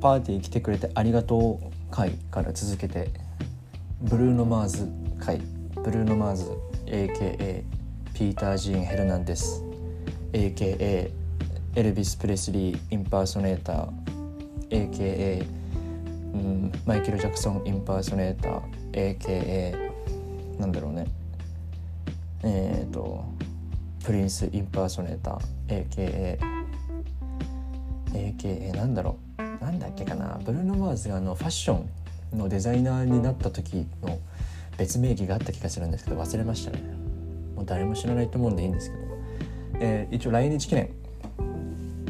パーティー来てくれてありがとう会から続けてブルーノ・マーズ会。ブルーノ・マーズ AKA ピーター・ジーン・ヘルナンデス AKA エルビス・プレスリー・ impersonator AKA、うん、マイケル・ジャクソン・ impersonator AKA なんだろうね。えっ、ー、とプリンス・ impersonatorー AKA AKA なんだろう。なんだっけかな？ブルーノ・マーズがあのファッションのデザイナーになった時の別名義があった気がするんですけど忘れましたね。もう誰も知らないと思うんでいいんですけど、えー、一応来日記念。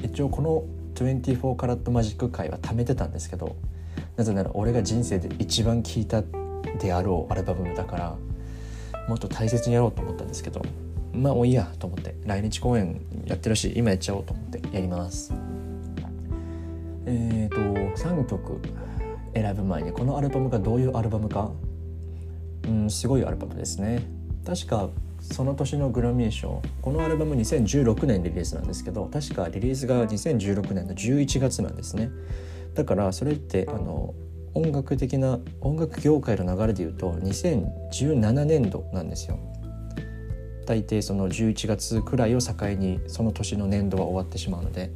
一応この24カラットマジック界は貯めてたんですけどなぜなら俺が人生で一番聴いたであろうアルバムだからもっと大切にやろうと思ったんですけどまあもういいやと思って来日公演やってるし今やっちゃおうと思ってやります。えっ、ー、と3曲選ぶ前にこのアルバムがどういうアルバムか。うんすごいアルバムですね。確かその年のグラミー賞このアルバム2016年リリースなんですけど確かリリースが2016年の11月なんですね。だからそれってあの音楽的な音楽業界の流れでいうと2017年度なんですよ。大抵その11月くらいを境にその年の年度は終わってしまうので。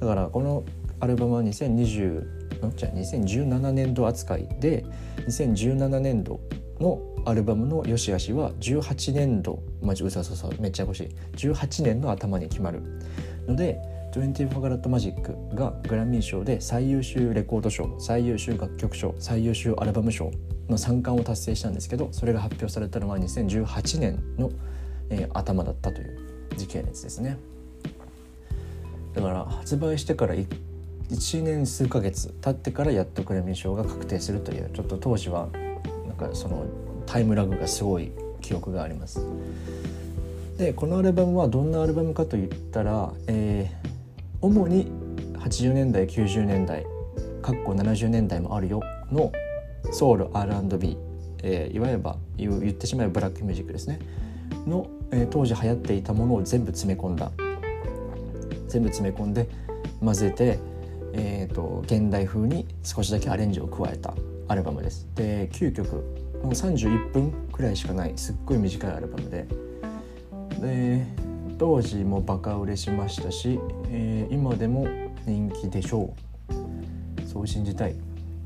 だからこのアルバムは2020じゃ2017年度扱いで2017年度のアルバムの良し悪しは18年度まじうそうそうめっちゃ欲しい。18年の頭に決まるので24カラットマジックがグラミー賞で最優秀レコード賞最優秀楽曲賞最優秀アルバム賞の3冠を達成したんですけどそれが発表されたのは2018年の、えー、頭だったという時系列ですね。だから発売してから 1, 1年数ヶ月経ってからやっとグラミー賞が確定するというちょっと当時はなんかそのタイムラグがすごい記憶があります。でこのアルバムはどんなアルバムかといったら、えー、主に80年代90年代かっこ70年代もあるよのソウル R&B、えー、いわゆる言ってしまえばブラックミュージックですね。の、えー、当時流行っていたものを全部詰め込んだ。全部詰め込んで混ぜて、えーと、現代風に少しだけアレンジを加えたアルバムです。で9曲もう31分くらいしかないすっごい短いアルバムで。で当時もバカ売れしましたし、えー、今でも人気でしょう。そう信じたい。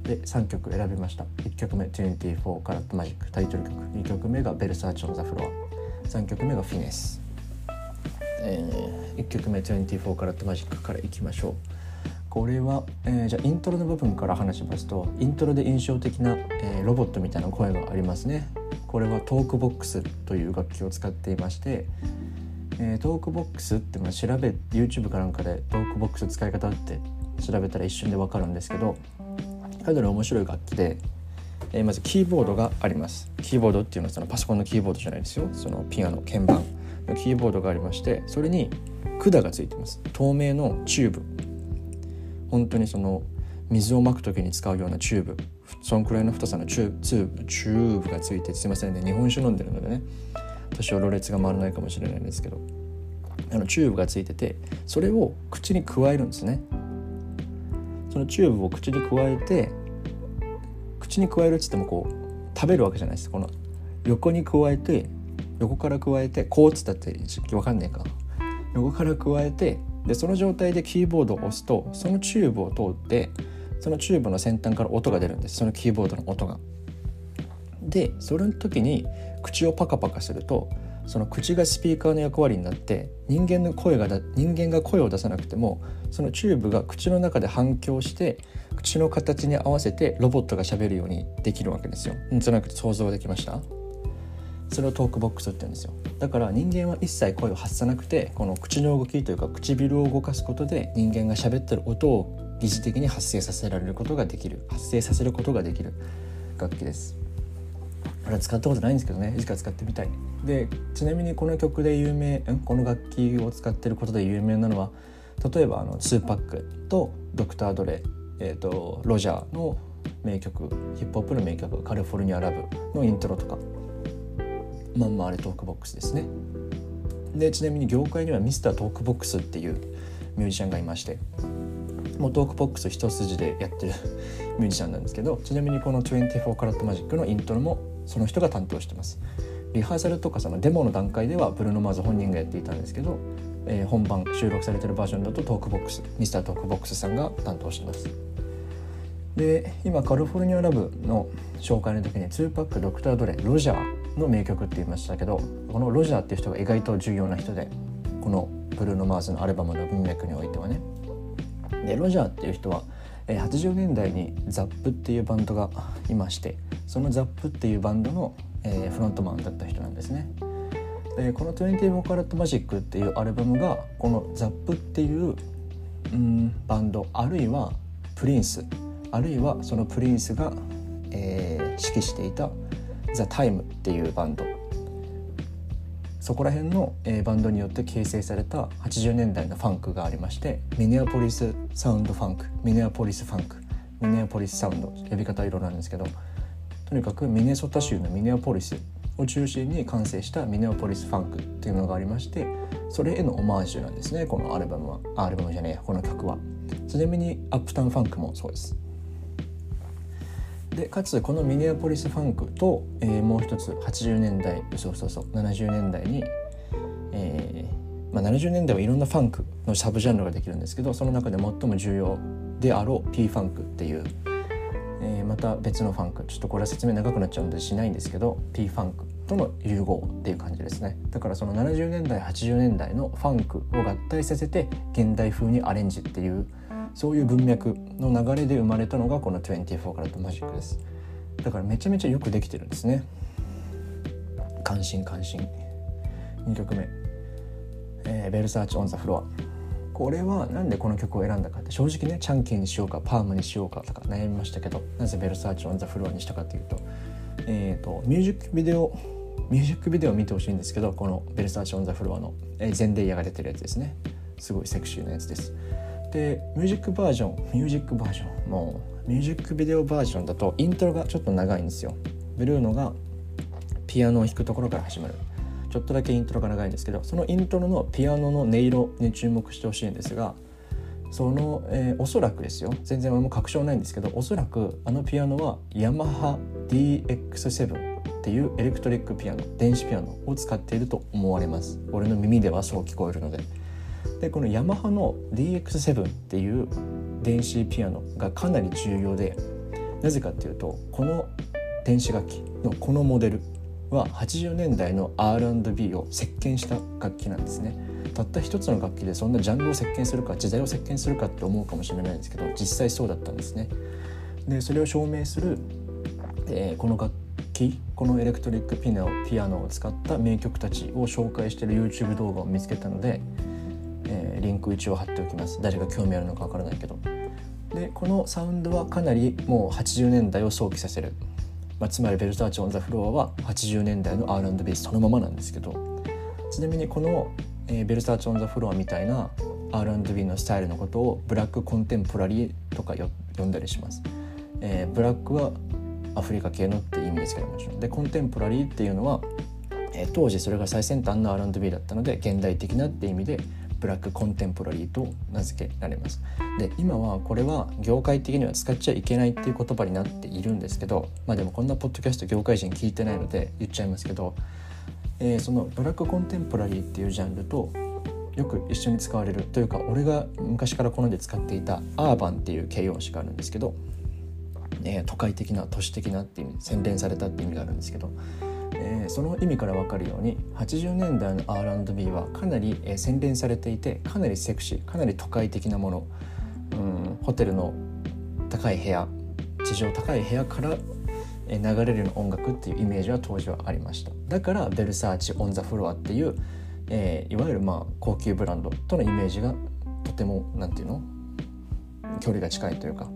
で3曲選びました。1曲目24カラットマジック。タイトル曲。2曲目がベルサーチョンザフロア。3曲目がフィネス、えー、1曲目24カラットマジックからいきましょう。これは、えー、じゃあイントロの部分から話しますとイントロで印象的な、えー、ロボットみたいな声がありますね。これはトークボックスという楽器を使っていましてえー、トークボックスってまあ調べ YouTube かなんかでトークボックス使い方って調べたら一瞬で分かるんですけどかなり面白い楽器で、えー、まずキーボードがあります。キーボードっていうのはそのパソコンのキーボードじゃないですよ。そのピアノ鍵盤のキーボードがありましてそれに管がついてます。透明のチューブ。本当にその水をまく時に使うようなチューブ。そのくらいの太さのチューブ。チューブがついてすいませんね。日本酒飲んでるのでね。多少ろれつが回らないかもしれないんですけど。あのチューブがついててそれを口に咥えるんですね。そのチューブを口に咥えて口に咥えるっつってもこう食べるわけじゃないです。この横に咥えて横から咥えてこうっつったって分かんねえか。横から咥えてでその状態でキーボードを押すとそのチューブを通ってそのチューブの先端から音が出るんですそのキーボードの音が。でその時に口をパカパカするとその口がスピーカーの役割になって人間の声が人間が声を出さなくてもそのチューブが口の中で反響して口の形に合わせてロボットがしゃべるようにできるわけですよ。なんとなく想像できました？それをトークボックスって言うんですよ。だから人間は一切声を発さなくてこの口の動きというか唇を動かすことで人間が喋ってる音を疑似的に発生させられることができる。発生させることができる楽器です。あれ使ったことないんですけどねいつか使ってみたい。でちなみにこの曲で有名この楽器を使ってることで有名なのは例えばあの2パックとドクター・ドレ、えーと、ロジャーの名曲ヒップホップの名曲「カリフォルニア・ラブ」のイントロとか。まんまあれトークボックスですね。でちなみに業界にはミスタートークボックスっていうミュージシャンがいましてもうトークボックス一筋でやってる ミュージシャンなんですけどちなみにこの24カラットマジックのイントロもその人が担当してます。リハーサルとかそのデモの段階ではブルーノ・マーズ本人がやっていたんですけど、えー、本番収録されてるバージョンだとトークボックスミスタートークボックスさんが担当してます。で今カリフォルニアラブの紹介の時に2パックドクター・ドレロジャーの名曲って言いましたけどこのロジャーっていう人が意外と重要な人でこのブルーノ・マーズのアルバムの文脈においてはねでロジャーっていう人は80年代にザップっていうバンドがいましてそのザップっていうバンドのフロントマンだった人なんですね。でこの「24カラットマジック」っていうアルバムがこのザップっていう、うん、バンドあるいはプリンスあるいはそのプリンスが、えー、指揮していた「ザ・タイムっていうバンド。そこら辺の、えー、バンドによって形成された80年代のファンクがありましてミネアポリスサウンドファンクミネアポリスファンクミネアポリスサウンド呼び方いろいろなんですけどとにかくミネソタ州のミネアポリスを中心に完成したミネアポリスファンクっていうのがありましてそれへのオマージュなんですねこのアルバムは。アルバムじゃねえこの曲は。ちなみにアップタウンファンクもそうです。でかつこのミネアポリスファンクと、えー、もう一つ80年代そうそうそう70年代に、えーまあ、70年代はいろんなファンクのサブジャンルができるんですけどその中で最も重要であろう P ファンクっていう、えー、また別のファンク。ちょっとこれは説明長くなっちゃうのでしないんですけど P ファンクとの融合っていう感じですね。だからその70年代80年代のファンクを合体させて現代風にアレンジっていうそういう文脈の流れで生まれたのがこの24カラットマジックです。だからめちゃめちゃよくできてるんですね。感心感心。2曲目、えー、ベルサーチ・オン・ザ・フロアこれはなんでこの曲を選んだかって正直ねチャンキーにしようかパームにしようかとか悩みましたけどなぜベルサーチ・オン・ザ・フロアにしたかというと,、えーと、ミュージックビデオミュージックビデオを見てほしいんですけどこの「ベルサーチ・オン・ザ・フロアの」えー、ゼンデイヤが出てるやつですね。すごいセクシーなやつです。でミュージックバージョンミュージックバージョンもうミュージックビデオバージョンだとイントロがちょっと長いんですよ。ブルーノがピアノを弾くところから始まる。ちょっとだけイントロが長いんですけどそのイントロのピアノの音色に注目してほしいんですがその、えー、おそらくですよ。全然俺も確証ないんですけどおそらくあのピアノはヤマハ DX7 っていうエレクトリックピアノ電子ピアノを使っていると思われます。俺の耳ではそう聞こえるので。でこのヤマハの DX7 っていう電子ピアノがかなり重要でなぜかっていうとこの電子楽器のこのモデルは80年代の R&B を席巻した楽器なんですね。たった一つの楽器でそんなジャンルを席巻するか時代を席巻するかって思うかもしれないんですけど実際そうだったんですね。でそれを証明する、えー、この楽器このエレクトリックピノピアノを使った名曲たちを紹介してる YouTube 動画を見つけたのでえー、リンク一応貼っておきます。誰が興味あるのかわからないけど。でこのサウンドはかなりもう80年代を想起させる、まあ、つまりベルターチ・オン・ザ・フロアは80年代の R&B そのままなんですけど。ちなみにこの、えー、ベルターチ・オン・ザ・フロアみたいな R&B のスタイルのことをブラックコンテンポラリーとか呼んだりします、えー、ブラックはアフリカ系のって意味ですけどもちろん。でコンテンポラリーっていうのは、えー、当時それが最先端の R&B だったので現代的なって意味でブラックコンテンポラリーと名付けられます。で今はこれは業界的には使っちゃいけないっていう言葉になっているんですけどまあでもこんなポッドキャスト業界人聞いてないので言っちゃいますけど、えー、そのブラックコンテンポラリーっていうジャンルとよく一緒に使われるというか俺が昔から好んで使っていたアーバンっていう形容詞があるんですけど、えー、都会的な都市的なっていう意味洗練されたっていう意味があるんですけどえー、その意味から分かるように80年代の R&B はかなり、えー、洗練されていてかなりセクシーかなり都会的なもの、うん、ホテルの高い部屋地上高い部屋から流れるような音楽っていうイメージは当時はありました。だからベルサーチ・オン・ザ・フロアっていう、えー、いわゆるまあ高級ブランドとのイメージがとても何て言うの？距離が近いというか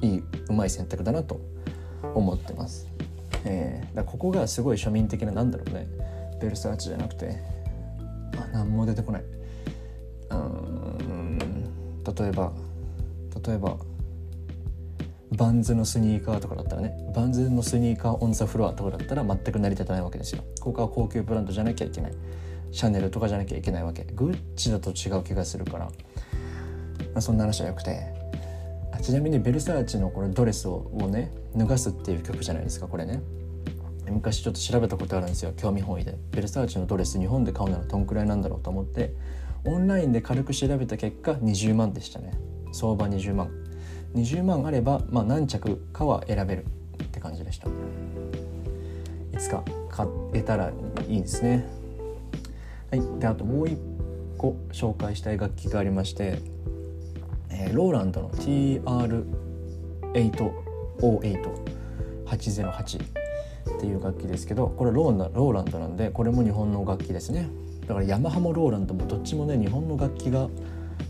いいうまい選択だなと思ってます。えー、だここがすごい庶民的ななんだろうね。ベルサーチじゃなくて。あ何も出てこない。うん。例えば例えばバンズのスニーカーとかだったらね。バンズのスニーカーオンザフロアとかだったら全く成り立たないわけですよ。ここは高級ブランドじゃなきゃいけない。シャネルとかじゃなきゃいけないわけ。グッチだと違う気がするから、まあ、そんな話はよくて。あちなみにベルサーチのこのドレスをね脱がすっていう曲じゃないですかこれね。昔ちょっと調べたことあるんですよ。興味本位で。ベルサーチのドレス日本で買うならどんくらいなんだろうと思って。オンラインで軽く調べた結果20万でしたね。相場20万。20万あれば、まあ、何着かは選べる。って感じでした。いつか買えたらいいですね。はい。であともう一個紹介したい楽器がありまして。えー、ローランドの TR8080808 っていう楽器ですけどこれローローランドなんでこれも日本の楽器ですね。だからヤマハもローランドもどっちもね日本の楽器が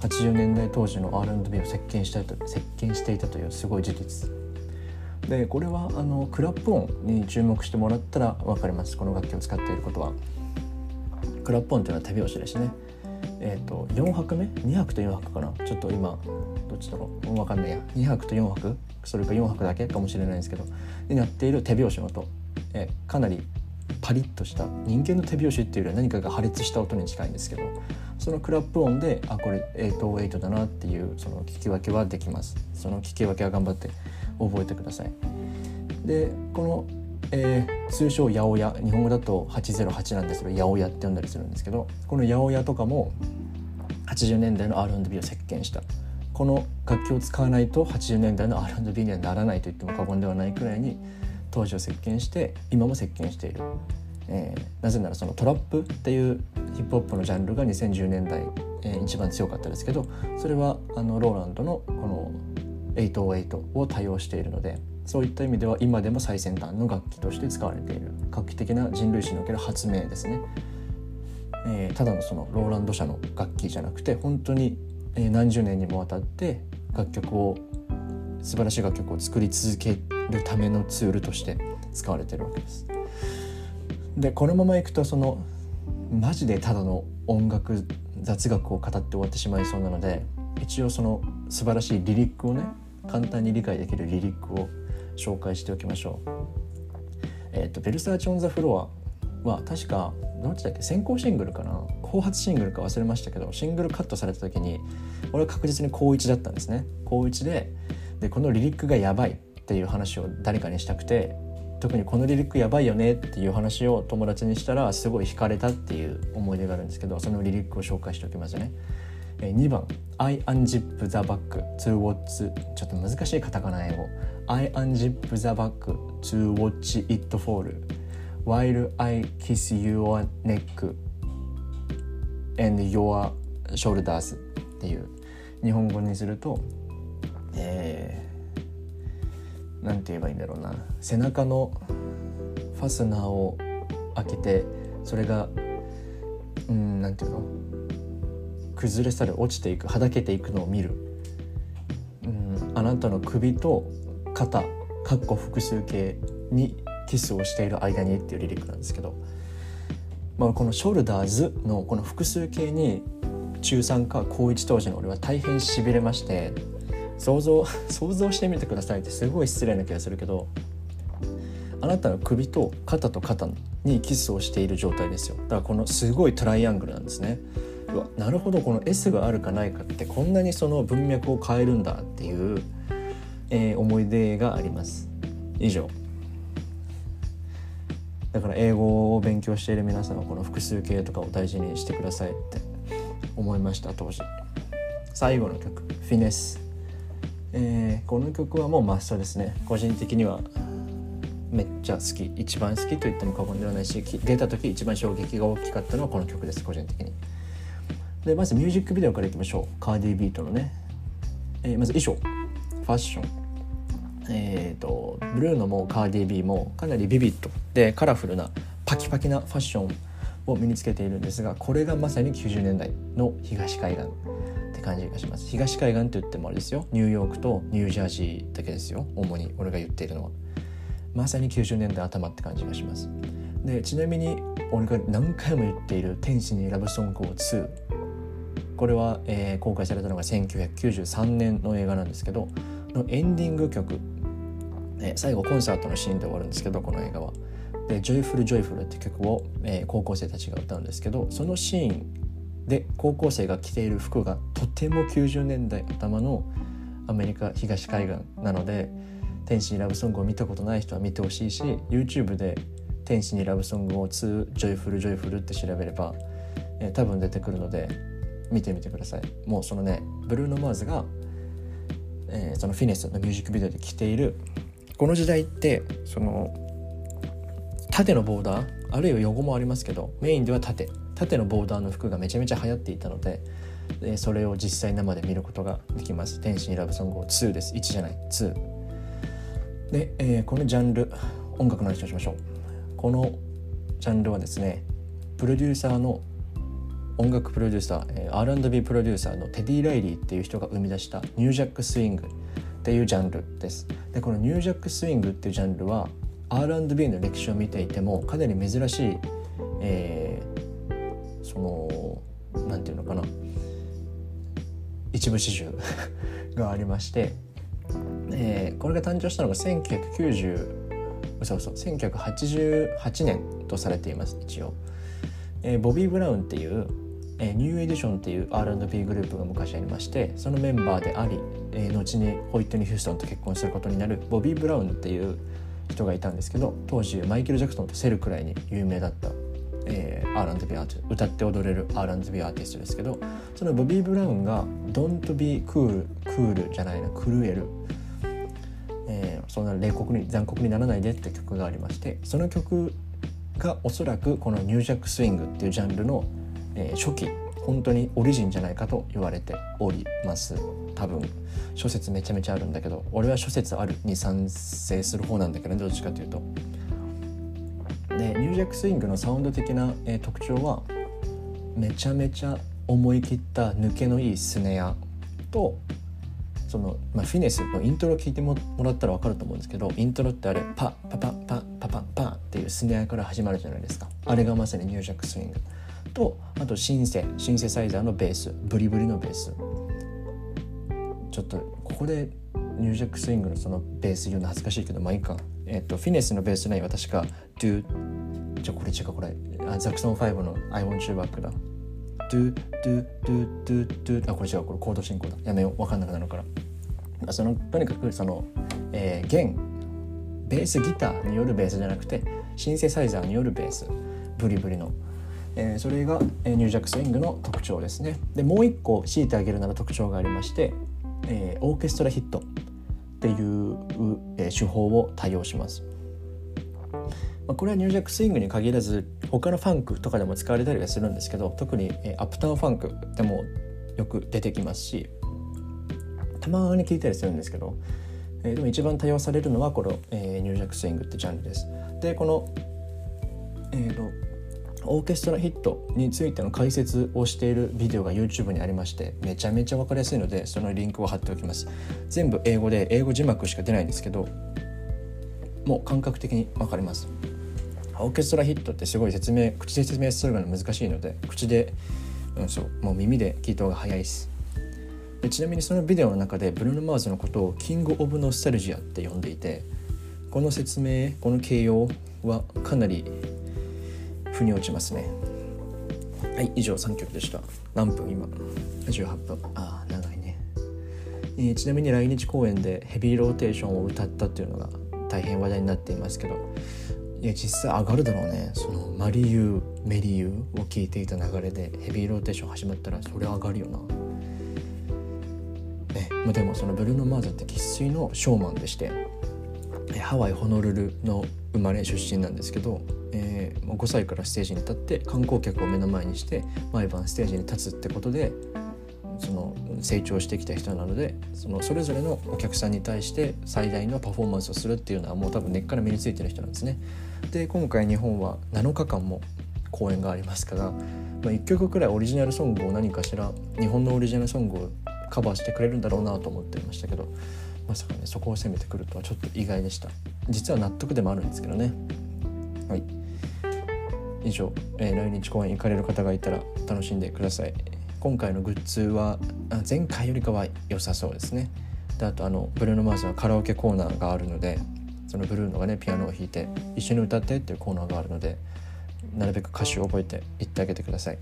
80年代当時の R&B を席巻したと席巻していたというすごい事実。でこれはあのクラップ音に注目してもらったら分かります。この楽器を使っていることは。クラップ音というのは手拍子ですね。えーと、4拍目？2拍と4拍かな？ちょっと今どっちだろう？分かんないや。2拍と4拍？それか4拍だけかもしれないんですけど。になっている手拍子の音、え、かなりパリッとした人間の手拍子っていうよりは何かが破裂した音に近いんですけどそのクラップ音であこれ808だなっていうその聞き分けはできます。その聞き分けは頑張って覚えてください。でこのえー、通称八百屋日本語だと808なんですけど八百屋って呼んだりするんですけどこの八百屋とかも80年代の R&B を席巻した。この楽器を使わないと80年代の R&B にはならないと言っても過言ではないくらいに当時を席巻して今も席巻している、えー、なぜならそのトラップっていうヒップホップのジャンルが2010年代、えー、一番強かったですけどそれはあのローランドのこの808を多用しているのでそういった意味では今でも最先端の楽器として使われている画期的な人類史における発明ですね、えー、ただのそのローランド社の楽器じゃなくて本当に何十年にもわたって楽曲を素晴らしい楽曲を作り続けるためのツールとして使われてるわけです。でこのままいくとそのマジでただの音楽雑学を語って終わってしまいそうなので一応その素晴らしいリリックをね簡単に理解できるリリックを紹介しておきましょう。えっ、ー、と「ベルサーチ・オン・ザ・フロア」は確かどっちだっけ先行シングルかな？後発シングルか忘れましたけどシングルカットされた時に俺は確実に高1だったんですね高1ででこのリリックがやばいっていう話を誰かにしたくて特にこのリリックやばいよねっていう話を友達にしたらすごい惹かれたっていう思い出があるんですけどそのリリックを紹介しておきますね。2番 I unzip the bag to watch ちょっと難しいカタカナ英語 I unzip the bag to watch it fall while I kiss your neck and your shoulders っていう日本語にするとえー、なんて言えばいいんだろうな。背中のファスナーを開けてそれがうんなんていうの？崩れ去る落ちていくはだけていくのを見る、うん、あなたの首と肩かっこ複数形にキスをしている間にっていうリリックなんですけど、まあ、このショルダーズのこの複数形に中3か高1当時の俺は大変しびれまして想像 想像してみてくださいってすごい失礼な気がするけどあなたの首と肩と肩にキスをしている状態ですよ。だからこのすごいトライアングルなんですね。うわなるほどこの S があるかないかってこんなにその文脈を変えるんだっていう、えー、思い出があります。以上。だから英語を勉強している皆さんはこの複数形とかを大事にしてくださいって思いました当時。最後の曲「フィネス」えー、この曲はもうマストですね。個人的にはめっちゃ好き。一番好きと言っても過言ではないし出た時一番衝撃が大きかったのはこの曲です。個人的に。でまずミュージックビデオからいきましょう。カーディービートのね、えー、まず衣装。ファッション。えーと、ブルーノもカーディービーもかなりビビッド。でカラフルなパキパキなファッションを身につけているんですがこれがまさに90年代の東海岸。感じがします。東海岸って言ってもあれですよ。ニューヨークとニュージャージーだけですよ。主に俺が言っているのは。まさに90年代頭って感じがします。でちなみに俺が何回も言っている「天使にラブソングを2」これは、えー、公開されたのが1993年の映画なんですけどのエンディング曲、えー、最後コンサートのシーンで終わるんですけどこの映画は。で「ジョイフルジョイフル」って曲を、えー、高校生たちが歌うんですけどそのシーンで高校生が着ている服がとても90年代頭のアメリカ東海岸なので天使にラブソングを見たことない人は見てほしいし YouTube で天使にラブソングを2 Joyful Joyful って調べれば、えー、多分出てくるので見てみてください。もうそのねブルーノ・マーズが、えー、そのフィネスのミュージックビデオで着ているこの時代ってその縦のボーダーあるいは横もありますけどメインでは縦縦のボーダーの服がめちゃめちゃ流行っていたのででそれを実際生で見ることができます「天使にラブソングを」2です。1じゃない。2で、えー、このジャンル音楽の話をしましょう。このジャンルはですねプロデューサーの音楽プロデューサー、えー、R&B プロデューサーのテディ・ライリーっていう人が生み出したニュージャックスイングっていうジャンルです。でこのニュージャックスイングっていうジャンルは R&B の歴史を見ていてもかなり珍しい、えー、一部始終がありまして、えー、これが誕生したのが1990嘘嘘1988年とされています一応、えー、ボビー・ブラウンっていうえー、ニューエディションっていう R&B グループが昔ありましてそのメンバーであり、えー、後にホイットニー・ヒューストンと結婚することになるボビー・ブラウンっていう人がいたんですけど当時マイケル・ジャクソンと競るくらいに有名だった、えー、R&B アーティスト歌って踊れる R&B アーティストですけどそのボビー・ブラウンが「Don't be cool」クールじゃないなクルエル、えー、そんな冷酷に残酷にならないでって曲がありましてその曲がおそらくこのニュージャックスイングっていうジャンルのえー、初期本当にオリジンじゃないかと言われております多分諸説めちゃめちゃあるんだけど俺は諸説あるに賛成する方なんだけど、ね、どっちかというと。でニュージャックスイングのサウンド的な、えー、特徴はめちゃめちゃ思い切った抜けのいいスネアとその、まあ、フィネスのイントロ聞いてもらったら分かると思うんですけどイントロってあれパッパパッパッパパッパっていうスネアから始まるじゃないですか。あれがまさにニュージャックスイング。とあとシンセシンセサイザーのベース。ブリブリのベース。ちょっとここでニュージャックスイングのそのベース言うの恥ずかしいけどまあいいか。えっ、とフィネスのベースラインは確か Do じゃあこれ違うこれ。あザクソン5の I want you back だ。Do Do Do Do Do あこれ違うこれコード進行だ。やめよう。分かんなくなるから。そのとにかくその、えー、弦。ベースギターによるベースじゃなくてシンセサイザーによるベース。ブリブリの。えー、それが、えー、ニュージャックスイングの特徴ですね。でもう一個強いてあげるなら特徴がありまして、えー、オーケストラヒットっていう、えー、手法を多用します、まあ、これはニュージャックスイングに限らず他のファンクとかでも使われたりはするんですけど特に、え、アップタウンファンクでもよく出てきますしたまに聞いたりするんですけど、えー、でも一番多用されるのはこの、えー、ニュージャックスイングってジャンルです。でこのえーとオーケストラヒットについての解説をしているビデオが YouTube にありましてめちゃめちゃ分かりやすいのでそのリンクを貼っておきます。全部英語で英語字幕しか出ないんですけどもう感覚的に分かります。オーケストラヒットってすごい説明口で説明するのが難しいので口で、うん、そうもう耳で聞いた方が早いです。でちなみにそのビデオの中でブルーノ・マーズのことをキング・オブ・ノスタルジアって呼んでいてこの説明この形容はかなり腑に落ちますね。はい以上3曲でした。何分今？18分。ああ長いね、えー、ちなみに来日公演でヘビーローテーションを歌ったっていうのが大変話題になっていますけどいや実際上がるだろうね。そのマリユーメリユーを聴いていた流れでヘビーローテーション始まったらそれ上がるよな。ね。ま、でもそのブルーノ・マーズって生粋のショーマンでしてハワイホノルルの生まれ出身なんですけどえー、5歳からステージに立って観光客を目の前にして毎晩ステージに立つってことでその成長してきた人なのでそのそれぞれのお客さんに対して最大のパフォーマンスをするっていうのはもう多分根っから身についてる人なんですね。で今回日本は7日間も公演がありますから、まあ、1曲くらいオリジナルソングを何かしら日本のオリジナルソングをカバーしてくれるんだろうなと思ってましたけどまさかねそこを攻めてくるとはちょっと意外でした。実は納得でもあるんですけどね。はい。以上、えー、来日公演行かれる方がいたら楽しんでください。今回のグッズは前回よりかは良さそうですね。であとあのブルーノ・マーズはカラオケコーナーがあるのでそのブルーノがねピアノを弾いて一緒に歌ってっていうコーナーがあるのでなるべく歌詞を覚えて行ってあげてください。